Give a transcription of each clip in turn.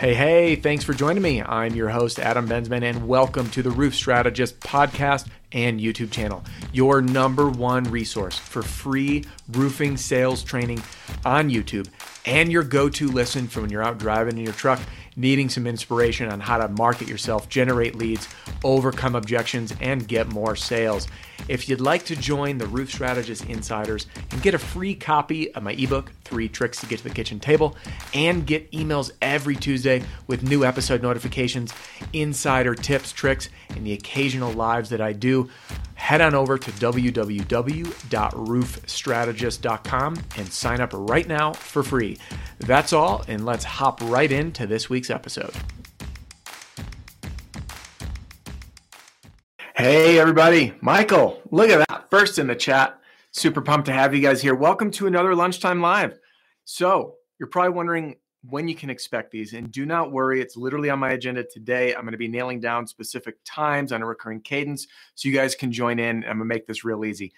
Hey, hey, thanks for joining me. I'm your host, Adam Bensman, and welcome to the Roof Strategist podcast and YouTube channel, your number one resource for free roofing sales training on YouTube and your go to listen for when you're out driving in your truck needing some inspiration on how to market yourself, generate leads, overcome objections, and get more sales. If you'd like to join the Roof Strategist Insiders and get a free copy of my ebook, Three Tricks to Get to the Kitchen Table, and get emails every Tuesday with new episode notifications, insider tips, tricks, and the occasional lives that I do, head on over to www.roofstrategist.com and sign up right now for free. That's all, and let's hop right into this week's episode. Hey, everybody. Michael, look at that. First in the chat. Super pumped to have you guys here. Welcome to another Lunchtime Live. So, you're probably wondering when you can expect these. And do not worry, it's literally on my agenda today. I'm going to be nailing down specific times on a recurring cadence so you guys can join in. I'm going to make this real easy.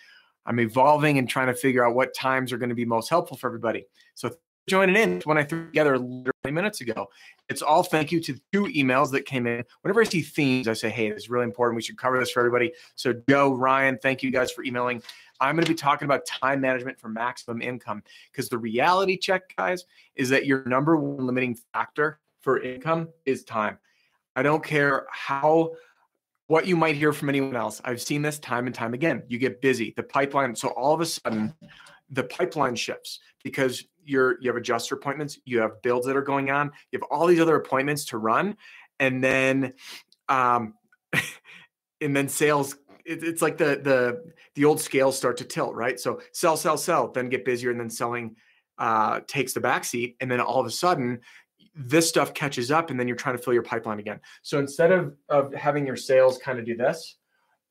I'm evolving and trying to figure out what times are going to be most helpful for everybody. So, joining in when I threw together literally minutes ago. It's all thank you to two emails that came in. Whenever I see themes, I say, hey, this is really important. We should cover this for everybody. So, Joe, Ryan, thank you guys for emailing. I'm going to be talking about time management for maximum income because the reality check, guys, is that your number one limiting factor for income is time. I don't care how what you might hear from anyone else. I've seen this time and time again. You get busy, the pipeline. So all of a sudden, the pipeline shifts because you're you have adjuster appointments, you have builds that are going on, you have all these other appointments to run, and then um, and then sales it, it's like the the the old scales start to tilt, right? So sell, sell, sell, then get busier, and then selling uh, takes the back seat, and then all of a sudden this stuff catches up, and then you're trying to fill your pipeline again. So instead of of having your sales kind of do this,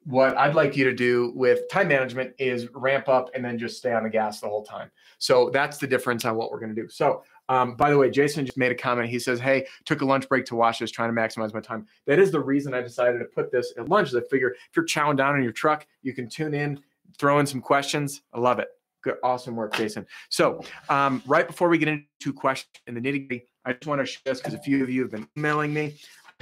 what I'd like you to do with time management is ramp up and then just stay on the gas the whole time. So that's the difference on what we're going to do. So um, by the way, Jason just made a comment. He says, Hey, took a lunch break to watch this, trying to maximize my time. That is the reason I decided to put this at lunch. Is I figure if you're chowing down in your truck, you can tune in, throw in some questions. I love it. Good, awesome work, Jason. So, um, right before we get into questions in the nitty gritty, I just want to share this because a few of you have been emailing me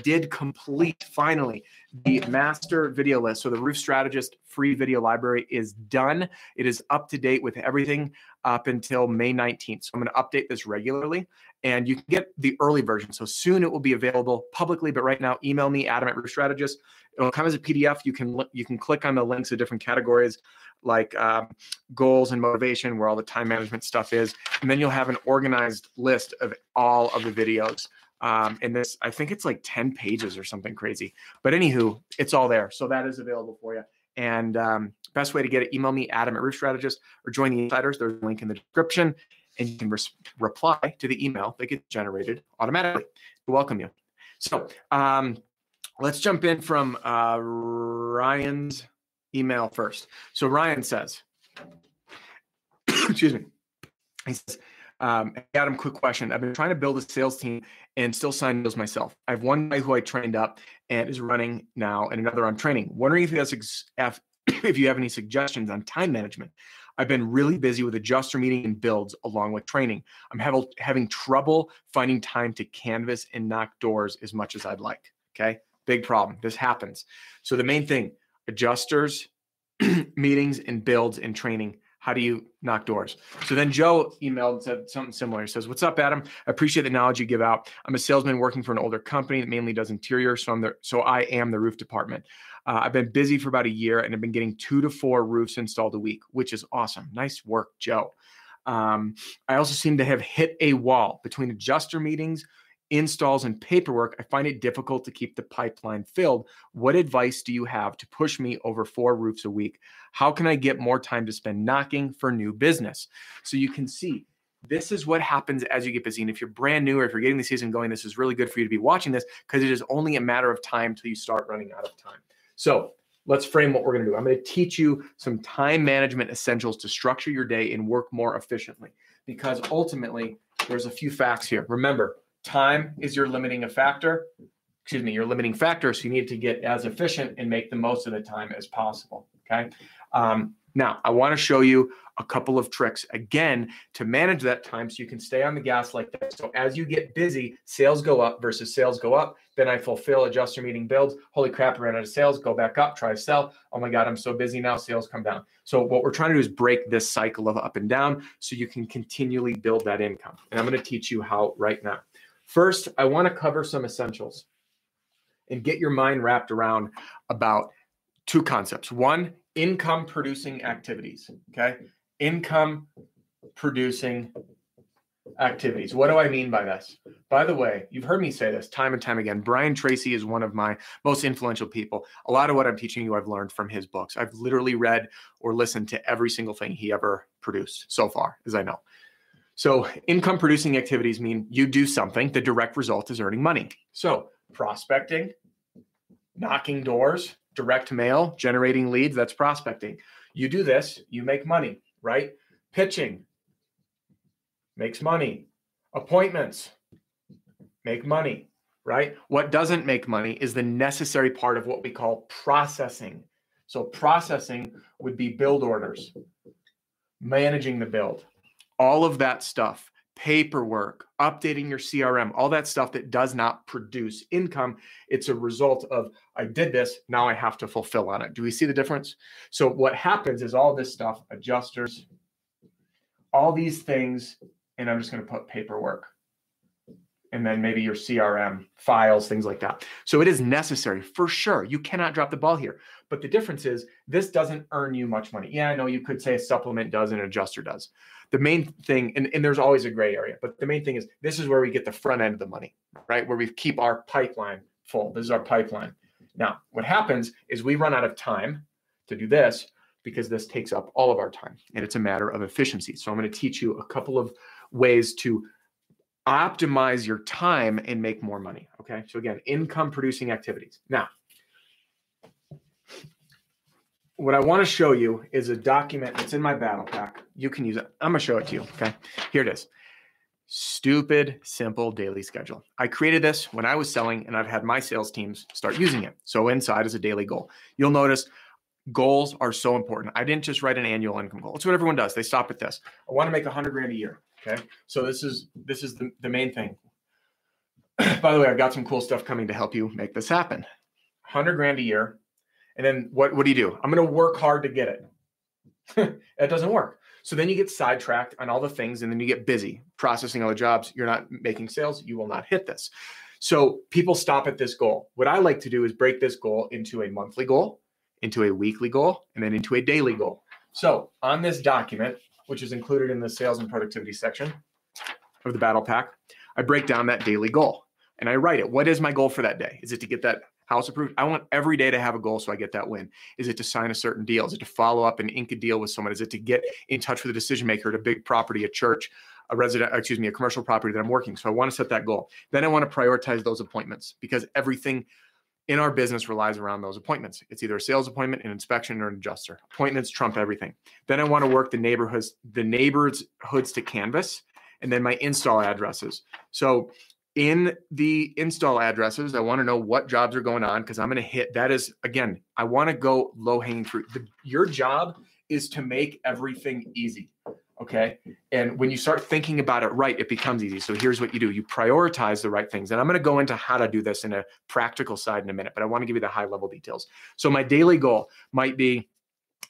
did complete finally the master video list. So the Roof Strategist free video library is done. It is up to date with everything up until May 19th. So I'm going to update this regularly and you can get the early version. So soon it will be available publicly, but right now email me Adam at Roof Strategist. It'll come as a PDF. You can you can click on the links of different categories like um, goals and motivation, where all the time management stuff is, and then you'll have an organized list of all of the videos um, and this, I think it's like 10 pages or something crazy. But anywho, it's all there. So that is available for you. And um, best way to get it, email me, Adam at Roof Strategist, or join the insiders. There's a link in the description, and you can res- reply to the email that gets generated automatically to welcome you. So um, let's jump in from uh, Ryan's email first. So Ryan says, excuse me, he says, um, Adam, quick question. I've been trying to build a sales team and still sign deals myself. I have one guy who I trained up and is running now, and another I'm training. Wondering if you, have, if you have any suggestions on time management. I've been really busy with adjuster meeting and builds along with training. I'm having trouble finding time to canvas and knock doors as much as I'd like. Okay, big problem. This happens. So the main thing: adjusters, meetings, and builds and training how do you knock doors? So then Joe emailed and said something similar. He says, What's up, Adam? I appreciate the knowledge you give out. I'm a salesman working for an older company that mainly does interior. So I'm the so I am the roof department. Uh, I've been busy for about a year and I've been getting two to four roofs installed a week, which is awesome. Nice work, Joe. Um, I also seem to have hit a wall between adjuster meetings, installs and paperwork, I find it difficult to keep the pipeline filled. What advice do you have to push me over four roofs a week? How can I get more time to spend knocking for new business? So you can see this is what happens as you get busy. And if you're brand new or if you're getting the season going, this is really good for you to be watching this because it is only a matter of time till you start running out of time. So let's frame what we're going to do. I'm going to teach you some time management essentials to structure your day and work more efficiently because ultimately there's a few facts here. Remember, time is your limiting factor excuse me your limiting factor so you need to get as efficient and make the most of the time as possible okay um, Now, I want to show you a couple of tricks again to manage that time so you can stay on the gas like that. So as you get busy, sales go up versus sales go up. Then I fulfill adjuster meeting builds. Holy crap, I ran out of sales. Go back up, try to sell. Oh my God, I'm so busy now. Sales come down. So what we're trying to do is break this cycle of up and down so you can continually build that income. And I'm going to teach you how right now. First, I want to cover some essentials and get your mind wrapped around about two concepts. One, income producing activities. Okay income producing activities. What do I mean by this? By the way, you've heard me say this time and time again. Brian Tracy is one of my most influential people. A lot of what I'm teaching you, I've learned from his books. I've literally read or listened to every single thing he ever produced so far, as I know. So, income producing activities mean you do something, the direct result is earning money. So, prospecting, knocking doors, direct mail, generating leads, that's prospecting. You do this, you make money right? Pitching makes money. Appointments make money, right? What doesn't make money is the necessary part of what we call processing. So, processing would be build orders, managing the build, all of that stuff, paperwork, updating your CRM, all that stuff that does not produce income. It's a result of I did this, now I have to fulfill on it. Do we see the difference? So what happens is all this stuff, adjusters, all these things, and I'm just going to put paperwork and then maybe your CRM files, things like that. So it is necessary for sure. You cannot drop the ball here. But the difference is this doesn't earn you much money. Yeah, I know you could say a supplement does and an adjuster does. The main thing, and, and there's always a gray area, but the main thing is this is where we get the front end of the money, right? Where we keep our pipeline full. This is our pipeline. Now, what happens is we run out of time to do this because this takes up all of our time and it's a matter of efficiency. So I'm going to teach you a couple of ways to optimize your time and make more money. Okay. So again, income producing activities. Now, what I want to show you is a document that's in my battle pack. You can use it. I'm going to show it to you. Okay. Here it is. Stupid, simple daily schedule. I created this when I was selling, and I've had my sales teams start using it. So inside is a daily goal. You'll notice goals are so important. I didn't just write an annual income goal. It's what everyone does. They stop at this. I want to make a hundred grand a year. Okay. So this is this is the, the main thing. By the way, I've got some cool stuff coming to help you make this happen. 100 grand a year. And then what, what do you do? I'm going to work hard to get it. that doesn't work. So then you get sidetracked on all the things and then you get busy processing other jobs. You're not making sales. You will not hit this. So people stop at this goal. What I like to do is break this goal into a monthly goal, into a weekly goal, and then into a daily goal. So on this document, which is included in the sales and productivity section of the battle pack, I break down that daily goal and I write it. What is my goal for that day? Is it to get that house approved? I want every day to have a goal so I get that win. Is it to sign a certain deal? Is it to follow up and ink a deal with someone? Is it to get in touch with a decision maker at a big property, a church, a resident, excuse me, a commercial property that I'm working? So I want to set that goal. Then I want to prioritize those appointments because everything in our business relies around those appointments. It's either a sales appointment, an inspection, or an adjuster. Appointments trump everything. Then I want to work the neighborhoods, the neighborhoods to canvas, and then my install addresses. So in the install addresses, I want to know what jobs are going on because I'm going to hit that is again, I want to go low hanging fruit. The, your job is to make everything easy. Okay. And when you start thinking about it right, it becomes easy. So here's what you do you prioritize the right things. And I'm going to go into how to do this in a practical side in a minute, but I want to give you the high level details. So my daily goal might be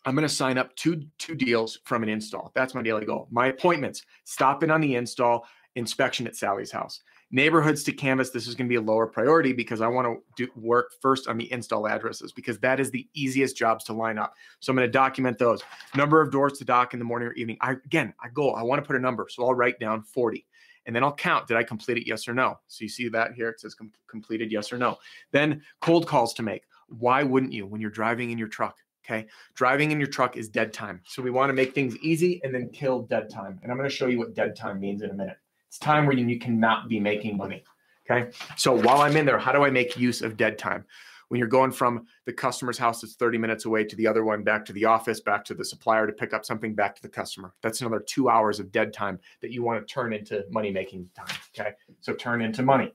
I'm going to sign up two two deals from an install. That's my daily goal. My appointments, stop in on the install, inspection at Sally's house. Neighborhoods to Canvas, this is going to be a lower priority because I want to do work first on the install addresses because that is the easiest jobs to line up. So I'm going to document those. Number of doors to dock in the morning or evening. I again, I go, I want to put a number. So I'll write down 40 and then I'll count. Did I complete it? Yes or no? So you see that here. It says com- completed, yes or no. Then cold calls to make. Why wouldn't you when you're driving in your truck? Okay. Driving in your truck is dead time. So we want to make things easy and then kill dead time. And I'm going to show you what dead time means in a minute. It's time where you cannot be making money. Okay. So while I'm in there, how do I make use of dead time? When you're going from the customer's house that's 30 minutes away to the other one, back to the office, back to the supplier to pick up something, back to the customer. That's another two hours of dead time that you want to turn into money making time. Okay. So turn into money.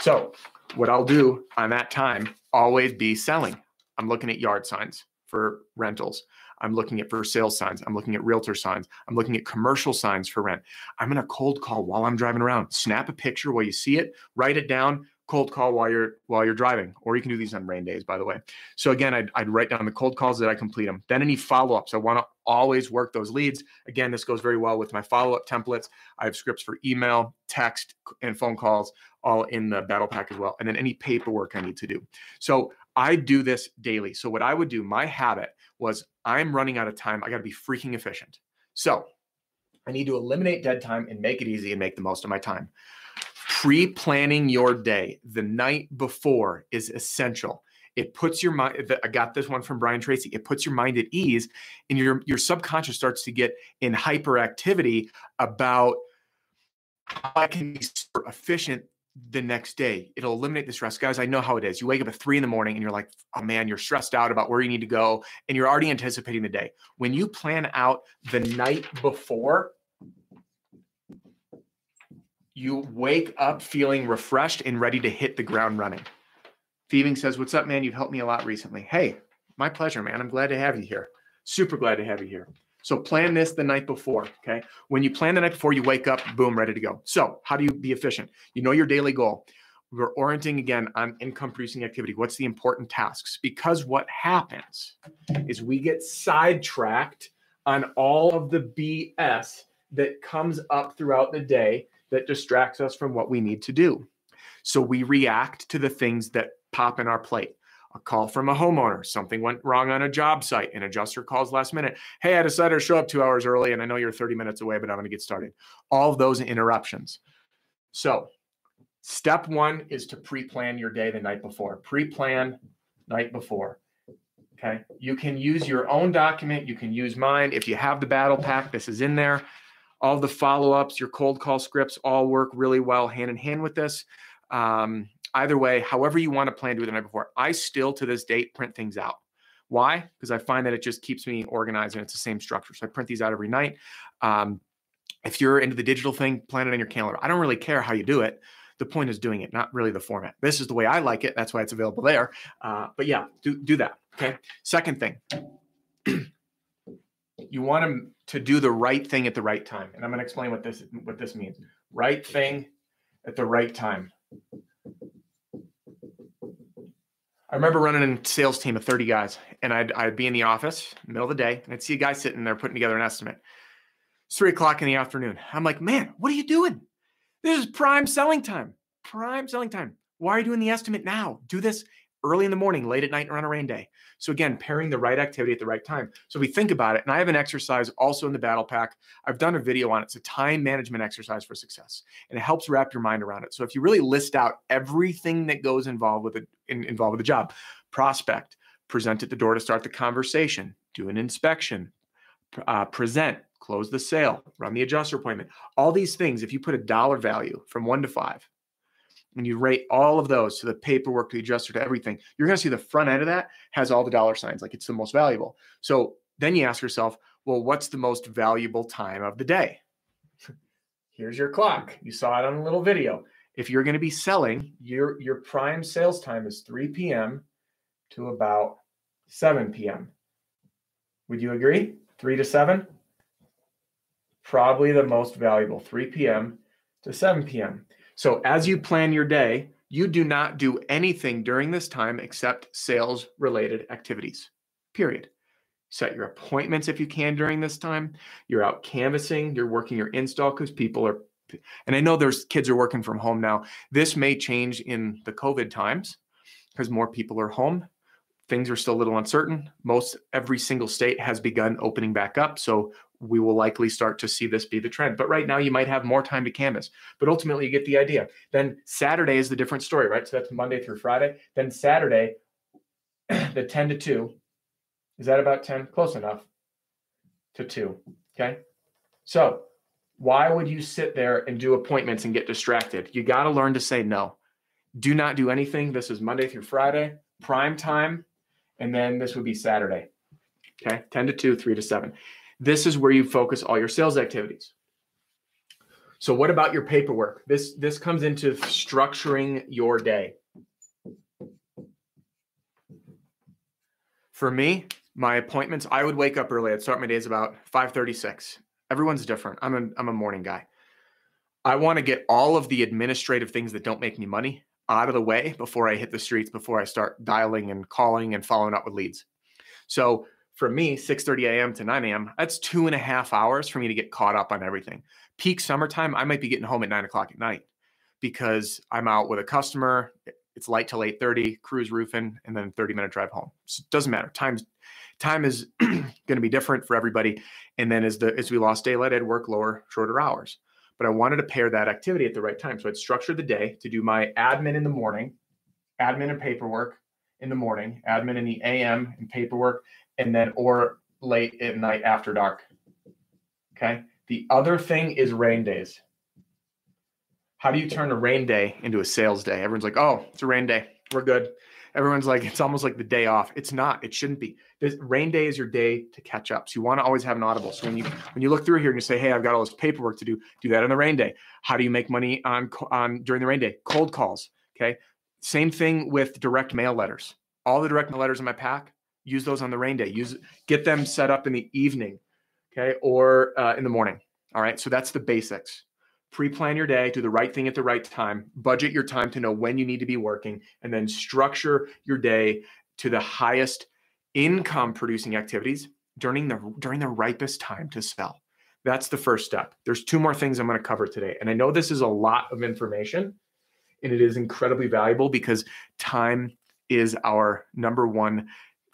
So what I'll do on that time, always be selling. I'm looking at yard signs for rentals. I'm looking at for sales signs. I'm looking at realtor signs. I'm looking at commercial signs for rent. I'm going to cold call while I'm driving around. Snap a picture while you see it, write it down, cold call while you're while you're driving or you can do these on rain days by the way so again I'd, I'd write down the cold calls that i complete them then any follow-ups i want to always work those leads again this goes very well with my follow-up templates i have scripts for email text and phone calls all in the battle pack as well and then any paperwork i need to do so i do this daily so what i would do my habit was i'm running out of time i got to be freaking efficient so i need to eliminate dead time and make it easy and make the most of my time pre planning your day the night before is essential. It puts your mind, I got this one from Brian Tracy. It puts your mind at ease and your, your subconscious starts to get in hyperactivity about how I can be efficient the next day. It'll eliminate the stress. Guys, I know how it is. You wake up at three in the morning and you're like, oh man, you're stressed out about where you need to go and you're already anticipating the day. When you plan out the night before, you wake up feeling refreshed and ready to hit the ground running. Thieving says, What's up, man? You've helped me a lot recently. Hey, my pleasure, man. I'm glad to have you here. Super glad to have you here. So plan this the night before. Okay. When you plan the night before, you wake up, boom, ready to go. So, how do you be efficient? You know your daily goal. We're orienting again on income producing activity. What's the important tasks? Because what happens is we get sidetracked on all of the BS that comes up throughout the day that distracts us from what we need to do. So we react to the things that pop in our plate. A call from a homeowner, something went wrong on a job site, an adjuster calls last minute. Hey, I decided to show up two hours early and I know you're 30 minutes away, but I'm going to get started. All of those interruptions. So, step one is to pre plan your day the night before. Pre plan night before. Okay. You can use your own document. You can use mine. If you have the battle pack, this is in there all the follow-ups, your cold call scripts all work really well hand in hand with this. Um, either way, however you want to plan to do it the night before, I still to this date print things out. Why? Because I find that it just keeps me organized and it's the same structure. So I print these out every night. Um, if you're into the digital thing, plan it on your calendar. I don't really care how you do it. The point is doing it, not really the format. This is the way I like it. That's why it's available there. Uh, but yeah, do, do that. Okay. Second thing, you want to to do the right thing at the right time. And I'm going to explain what this what this means. Right thing at the right time. I remember running a sales team of 30 guys, and I'd, I'd be in the office middle of the day, and I'd see a guy sitting there putting together an estimate. It's three o'clock in the afternoon. I'm like, man, what are you doing? This is prime selling time. Prime selling time. Why are you doing the estimate now? Do this early in the morning, late at night, or on a rain day. So again, pairing the right activity at the right time. So we think about it, and I have an exercise also in the battle pack. I've done a video on it. It's a time management exercise for success, and it helps wrap your mind around it. So if you really list out everything that goes involved with it, in, involved with the job, prospect, present at the door to start the conversation, do an inspection, uh, present, close the sale, run the adjuster appointment. All these things, if you put a dollar value from one to five, and you rate all of those to the paperwork, the adjuster, to everything, you're going to see the front end of that has all the dollar signs, like it's the most valuable. So then you ask yourself, well, what's the most valuable time of the day? Here's your clock. You saw it on a little video. If you're going to be selling, your your prime sales time is 3 p.m. to about 7 p.m. Would you agree? 3 to 7? Probably the most valuable, 3 p.m. to 7 p.m. So as you plan your day, you do not do anything during this time except sales related activities, period. Set your appointments if you can during this time. You're out canvassing, you're working your install because people are, and I know there's kids are working from home now. This may change in the COVID times because more people are home. Things are still a little uncertain. Most every single state has begun opening back up. So we will likely start to see this be the trend. But right now, you might have more time to canvas. But ultimately, you get the idea. Then Saturday is the different story, right? So that's Monday through Friday. Then Saturday, the 10 to 2. Is that about 10? Close enough to 2. Okay. So why would you sit there and do appointments and get distracted? You got to learn to say no. Do not do anything. This is Monday through Friday, prime time. And then this would be Saturday. Okay. 10 to 2, 3 to 7. This is where you focus all your sales activities. So what about your paperwork? This this comes into structuring your day. For me, My appointments, I would wake up early. I'd start my days about 5:36. Everyone's different. I'm a I'm a morning guy. I want to get all of the administrative things that don't make me money out of the way before I hit the streets, before I start dialing and calling and following up with leads. So for me, 6:30 a.m. to 9 a.m., that's two and a half hours for me to get caught up on everything. Peak summertime, I might be getting home at nine o'clock at night because I'm out with a customer. It's light till 8:30, cruise roofing, and then 30 minute drive home. So it doesn't matter. Time's time is going to be different for everybody. And then as the as we lost daylight, I'd work lower, shorter hours. But I wanted to pair that activity at the right time. So I'd structure the day to do my admin in the morning, admin and paperwork in the morning, admin in the AM and paperwork, and then or late at night after dark. Okay. The other thing is rain days. How do you turn a rain day into a sales day? Everyone's like, oh, it's a rain day. We're good. Everyone's like, it's almost like the day off. It's not. It shouldn't be. This rain day is your day to catch up. So you want to always have an audible. So when you when you look through here and you say, hey, I've got all this paperwork to do, do that on the rain day. How do you make money on on during the rain day? Cold calls. Okay. Same thing with direct mail letters. All the direct mail letters in my pack, use those on the rain day. Use get them set up in the evening, okay, or uh, in the morning. All right. So that's the basics pre-plan your day do the right thing at the right time budget your time to know when you need to be working and then structure your day to the highest income producing activities during the during the ripest time to sell that's the first step there's two more things i'm going to cover today and i know this is a lot of information and it is incredibly valuable because time is our number one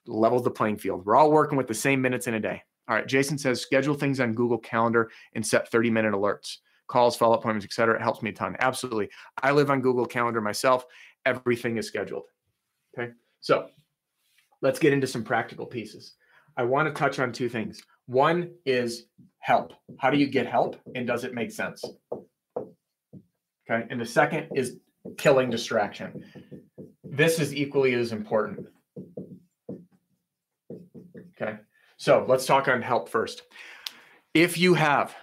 level the playing field we're all working with the same minutes in a day all right jason says schedule things on google calendar and set 30 minute alerts calls, follow up appointments, et cetera. It helps me a ton. Absolutely. I live on Google Calendar myself. Everything is scheduled. Okay. So let's get into some practical pieces. I want to touch on two things. One is help. How do you get help and does it make sense? Okay. And the second is killing distraction. This is equally as important. So let's talk on help first. If you have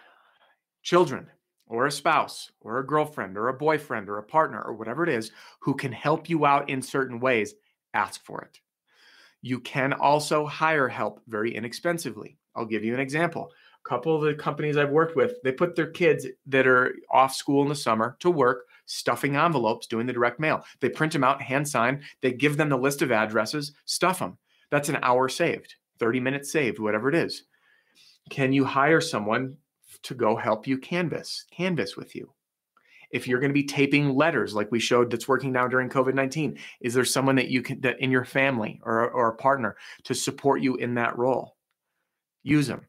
children, or a spouse or a girlfriend or a boyfriend or a partner or whatever it is who can help you out in certain ways, ask for it. You can also hire help very inexpensively. I'll give you an example. A couple of the companies I've worked with, they put their kids that are off school in the summer to work stuffing envelopes, doing the direct mail. They print them out, hand sign, they give them the list of addresses, stuff them. That's an hour saved, 30 minutes saved, whatever it is. Can you hire someone to go help you canvas, canvas with you. If you're going to be taping letters like we showed that's working now during COVID-19, is there someone that you can that in your family or, or a partner to support you in that role? Use them.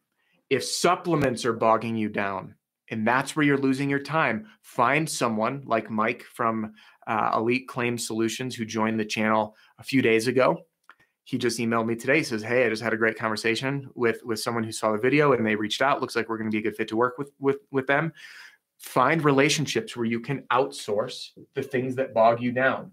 If supplements are bogging you down and that's where you're losing your time, find someone like Mike from uh, Elite Claim Solutions who joined the channel a few days ago he just emailed me today. He says, "Hey, I just had a great conversation with with someone who saw the video and they reached out. Looks like we're going to be a good fit to work with with with them. Find relationships where you can outsource the things that bog you down.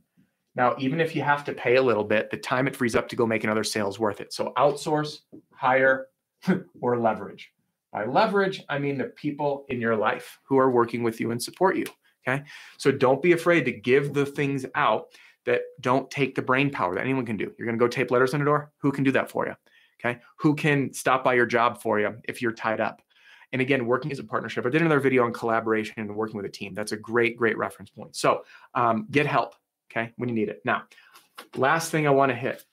Now, even if you have to pay a little bit, the time it frees up to go make another sale is worth it. So outsource, hire, or leverage. By leverage, I mean the people in your life who are working with you and support you. Okay. So don't be afraid to give the things out that don't take the brain power that anyone can do. You're going to go tape letters on a door. Who can do that for you? Okay. Who can stop by your job for you if you're tied up? And again, working as a partnership. I did another video on collaboration and working with a team. That's a great, great reference point. So um, get help, okay, when you need it. Now, last thing I want to hit.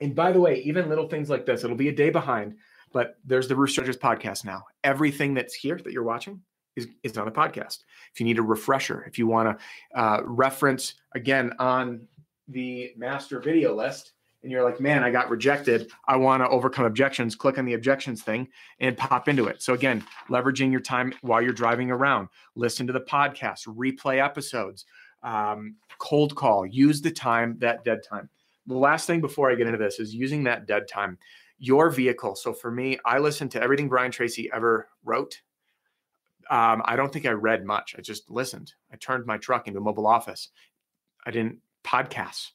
And by the way, even little things like this, it'll be a day behind, but there's the Roof Strategist podcast now. Everything that's here that you're watching, is, is on a podcast. If you need a refresher, if you want to uh, reference again on the master video list, and you're like, man, I got rejected. I want to overcome objections. Click on the objections thing and pop into it. So, again, leveraging your time while you're driving around, listen to the podcast, replay episodes, um, cold call, use the time, that dead time. The last thing before I get into this is using that dead time. Your vehicle. So, for me, I listen to everything Brian Tracy ever wrote um, I don't think I read much. I just listened. I turned my truck into a mobile office. I didn't podcasts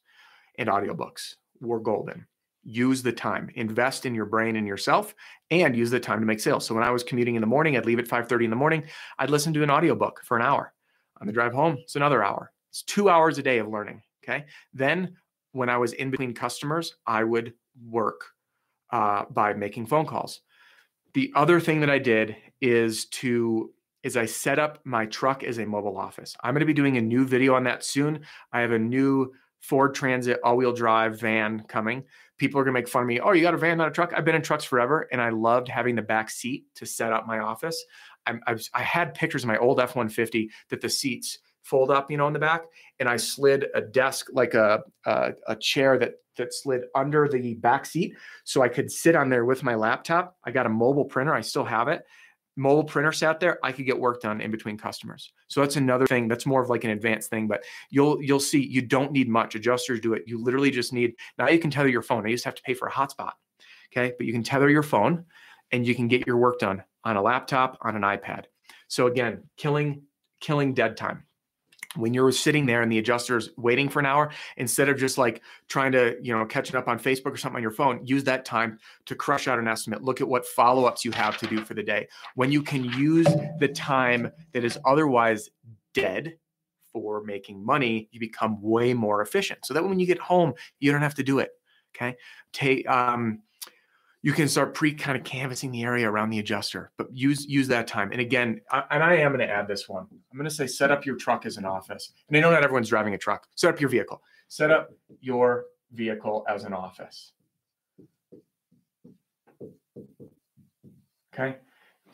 and audiobooks were golden. Use the time, invest in your brain and yourself, and use the time to make sales. So when I was commuting in the morning, I'd leave at 5:30 in the morning. I'd listen to an audiobook for an hour. On the drive home, it's another hour. It's two hours a day of learning. Okay. Then when I was in between customers, I would work uh, by making phone calls. The other thing that I did is to is I set up my truck as a mobile office. I'm going to be doing a new video on that soon. I have a new Ford Transit all-wheel drive van coming. People are going to make fun of me. Oh, you got a van, not a truck? I've been in trucks forever, and I loved having the back seat to set up my office. I, I, was, I had pictures of my old F-150 that the seats fold up, you know, in the back, and I slid a desk like a, a a chair that that slid under the back seat, so I could sit on there with my laptop. I got a mobile printer. I still have it, mobile printer sat there, I could get work done in between customers. So that's another thing. That's more of like an advanced thing, but you'll you'll see you don't need much. Adjusters do it. You literally just need now you can tether your phone. I to have to pay for a hotspot. Okay. But you can tether your phone and you can get your work done on a laptop, on an iPad. So again, killing killing dead time when you're sitting there and the adjuster's waiting for an hour instead of just like trying to you know catching up on facebook or something on your phone use that time to crush out an estimate. Look at what follow-ups you have to do for the day. When you can use the time that is otherwise dead for making money you become way more efficient. So that when you get home you don't have to do it okay? Take um you can start pre kind of canvassing the area around the adjuster, but use use that time. And again, I, and I am going to add this one. I'm going to say set up your truck as an office. And I know not everyone's driving a truck. Set up your vehicle. Set up your vehicle as an office. Okay.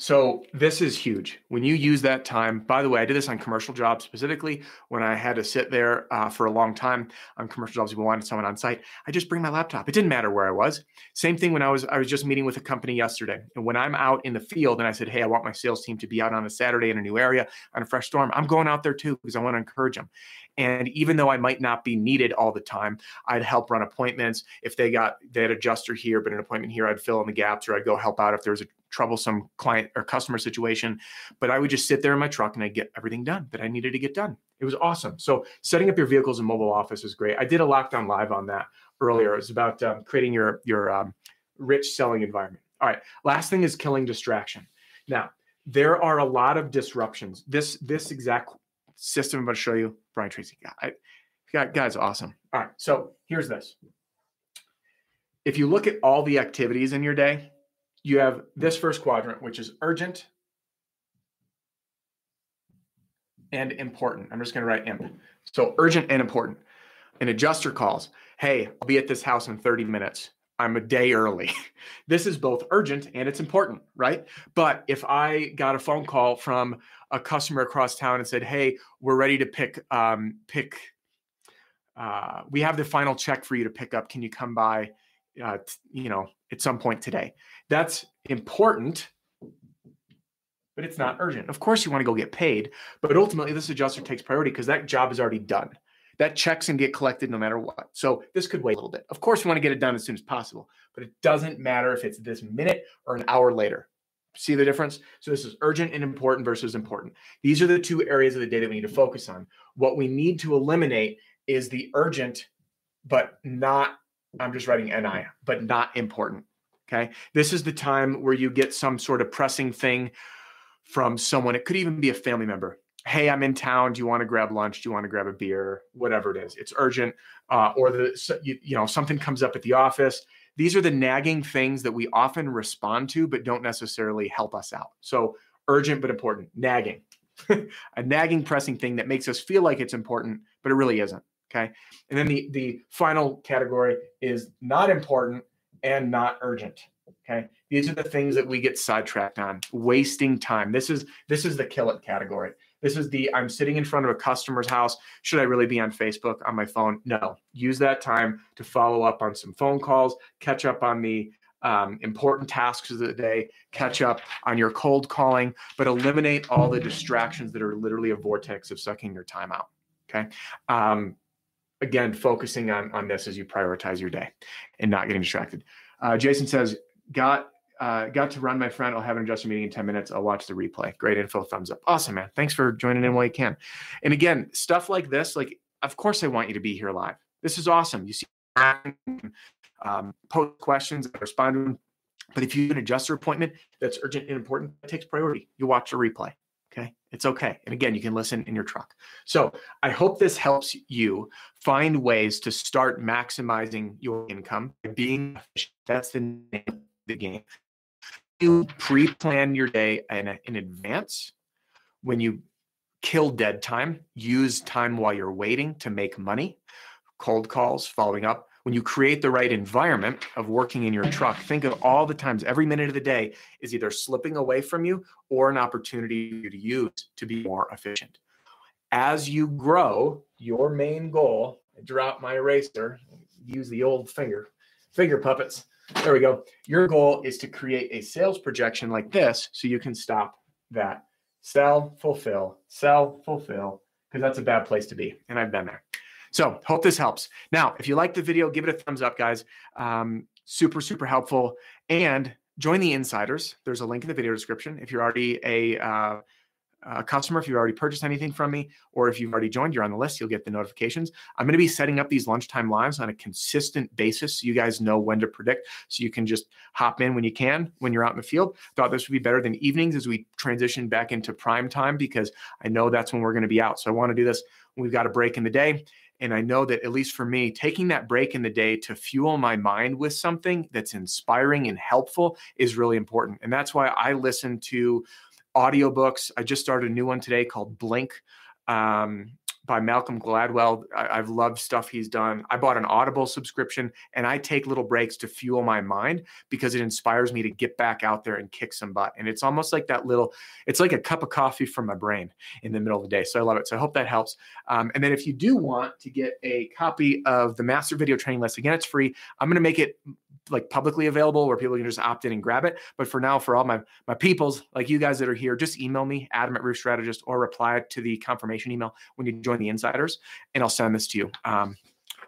So this is huge. When you use that time, by the way, I did this on commercial jobs specifically when I had to sit there uh, for a long time on commercial jobs. We wanted someone on site. I just bring my laptop. It didn't matter where I was. Same thing when I was I was just meeting with a company yesterday, and when I'm out in the field and I said, "Hey, I want my sales team to be out on a Saturday in a new area on a fresh storm," I'm going out there too because I want to encourage them. And even though I might not be needed all the time, I'd help run appointments. If they got they had adjuster here, but an appointment here, I'd fill in the gaps or I'd go help out if there was a troublesome client or customer situation. But I would just sit there in my truck and I'd get everything done that I needed to get done. It was awesome. So setting up your vehicles in mobile office is great. I did a lockdown live on that earlier. It was about um, creating your your um, rich selling environment. All right. Last thing is killing distraction. Now there are a lot of disruptions. This this exact system I'm going to show you, Brian Tracy. I, guy's awesome. All right. So here's this. If you look at all the activities in your day, you have this first quadrant, which is urgent and important. I'm just going to write imp. So urgent and important. An adjuster calls, hey, I'll be at this house in 30 minutes. I'm a day early. this is both urgent and it's important, right? But if I got a phone call from a customer across town and said, "Hey, we're ready to pick um, pick. Uh, we have the final check for you to pick up. Can you come by? Uh, you know, at some point today." That's important, but it's not urgent. Of course, you want to go get paid, but ultimately, this adjuster takes priority because that job is already done. That check's and get collected no matter what. So this could wait a little bit. Of course, you want to get it done as soon as possible, but it doesn't matter if it's this minute or an hour later. See the difference? So this is urgent and important versus important. These are the two areas of the day that we need to focus on. What we need to eliminate is the urgent, but not, I'm just writing NI, but not important. Okay. This is the time where you get some sort of pressing thing from someone. It could even be a family member. Hey, I'm in town. Do you want to grab lunch? Do you want to grab a beer? Whatever it is, it's urgent. Uh, or the you, you know something comes up at the office. These are the nagging things that we often respond to, but don't necessarily help us out. So urgent but important. Nagging, a nagging, pressing thing that makes us feel like it's important, but it really isn't. Okay. And then the the final category is not important and not urgent. Okay. These are the things that we get sidetracked on, wasting time. This is this is the kill it category. This is the I'm sitting in front of a customer's house. Should I really be on Facebook on my phone? No. Use that time to follow up on some phone calls, catch up on the um, important tasks of the day, catch up on your cold calling, but eliminate all the distractions that are literally a vortex of sucking your time out. Okay. Um, again, focusing on on this as you prioritize your day and not getting distracted. Uh, Jason says, "Got uh, got to run, my friend. I'll have an adjustment meeting in 10 minutes. I'll watch the replay. Great info. Thumbs up. Awesome, man. Thanks for joining in while you can. And again, stuff like this, like, of course, I want you to be here live. This is awesome. You see, um, post questions, respond to them. But if you can adjust your appointment that's urgent and important, it takes priority. You watch the replay. It's okay. And again, you can listen in your truck. So I hope this helps you find ways to start maximizing your income by being efficient. That's the name of the game. You pre-plan your day in, in advance. When you kill dead time, use time while you're waiting to make money, cold calls, following up. When you create the right environment of working in your truck, think of all the times, every minute of the day is either slipping away from you or an opportunity to use to be more efficient. As you grow, your main goal, I drop my eraser, use the old finger, finger puppets. There we go. Your goal is to create a sales projection like this so you can stop that. Sell, fulfill, sell, fulfill, because that's a bad place to be. And I've been there. So hope this helps. Now, if you like the video, give it a thumbs up, guys. Um, super, super helpful. And join the insiders. There's a link in the video description. If you're already a uh, a customer, if you've already purchased anything from me, or if you've already joined, you're on the list, you'll get the notifications. I'm going to be setting up these lunchtime lives on a consistent basis so you guys know when to predict. So you can just hop in when you can, when you're out in the field. Thought this would be better than evenings as we transition back into prime time because I know that's when we're going to be out. So I want to do this we've got a break in the day. And I know that, at least for me, taking that break in the day to fuel my mind with something that's inspiring and helpful is really important. And that's why I listen to audiobooks. I just started a new one today called Blink. Um, by Malcolm Gladwell. I, have loved stuff he's done. I bought an Audible subscription and I take little breaks to fuel my mind because it inspires me to get back out there and kick some butt. And it's almost like that little, it's like a cup of coffee from my brain in the middle of the day. So I love it. So I hope that helps. Um, and then if you do want to get a copy of the master video training list, again, it's free. I'm going to make it like publicly available where people can just opt in and grab it. But for now, for all my my peoples like you guys that are here, just email me, Adam at Roof Strategist, or reply to the confirmation email when you join the insiders, and I'll send this to you. Um,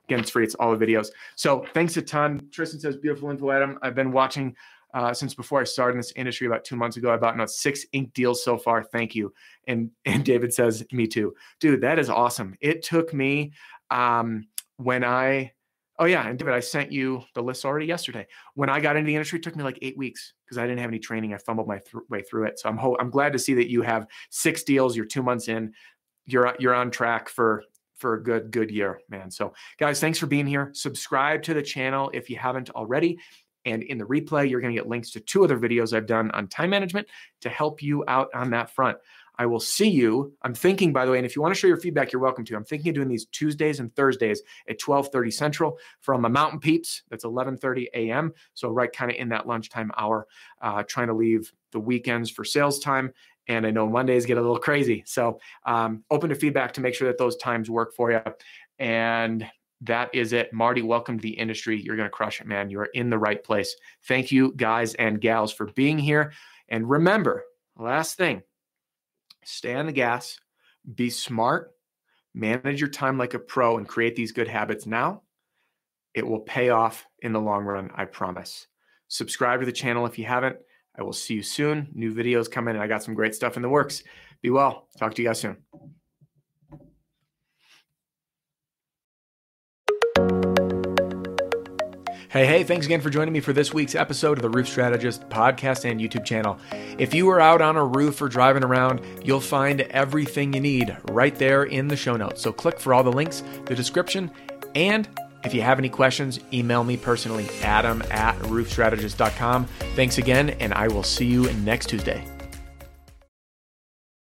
again, it's free. It's all the videos. So thanks a ton. Tristan says, beautiful info, Adam. I've been watching uh, since before I started in this industry about two months ago. I bought now six ink deals so far. Thank you. And and David says, me too, dude. That is awesome. It took me um, when I Oh yeah, and David, I sent you the list already yesterday. When I got into the industry, it took me like eight weeks because I didn't have any training. I fumbled my th- way through it. So I'm ho- I'm glad to see that you have six deals. You're two months in. You're you're on track for for a good good year, man. So guys, thanks for being here. Subscribe to the channel if you haven't already. And in the replay, you're going to get links to two other videos I've done on time management to help you out on that front. I will see you. I'm thinking, by the way, and if you want to share your feedback, you're welcome to. I'm thinking of doing these Tuesdays and Thursdays at 12:30 Central from a Mountain Peeps. That's 11:30 a.m. So right kind of in that lunchtime hour, uh, trying to leave the weekends for sales time. And I know Mondays get a little crazy. So um, open to feedback to make sure that those times work for you. And that is it. Marty, welcome to the industry. You're going to crush it, man. You are in the right place. Thank you, guys and gals, for being here. And remember, last thing, stay on the gas, be smart, manage your time like a pro, and create these good habits now. It will pay off in the long run, I promise. Subscribe to the channel if you haven't. I will see you soon. New videos coming, and I got some great stuff in the works. Be well. Talk to you guys soon. Hey, hey, thanks again for joining me for this week's episode of the Roof Strategist podcast and YouTube channel. If you are out on a roof or driving around, you'll find everything you need right there in the show notes. So click for all the links, the description, and if you have any questions, email me personally, adam at roofstrategist.com. Thanks again, and I will see you next Tuesday.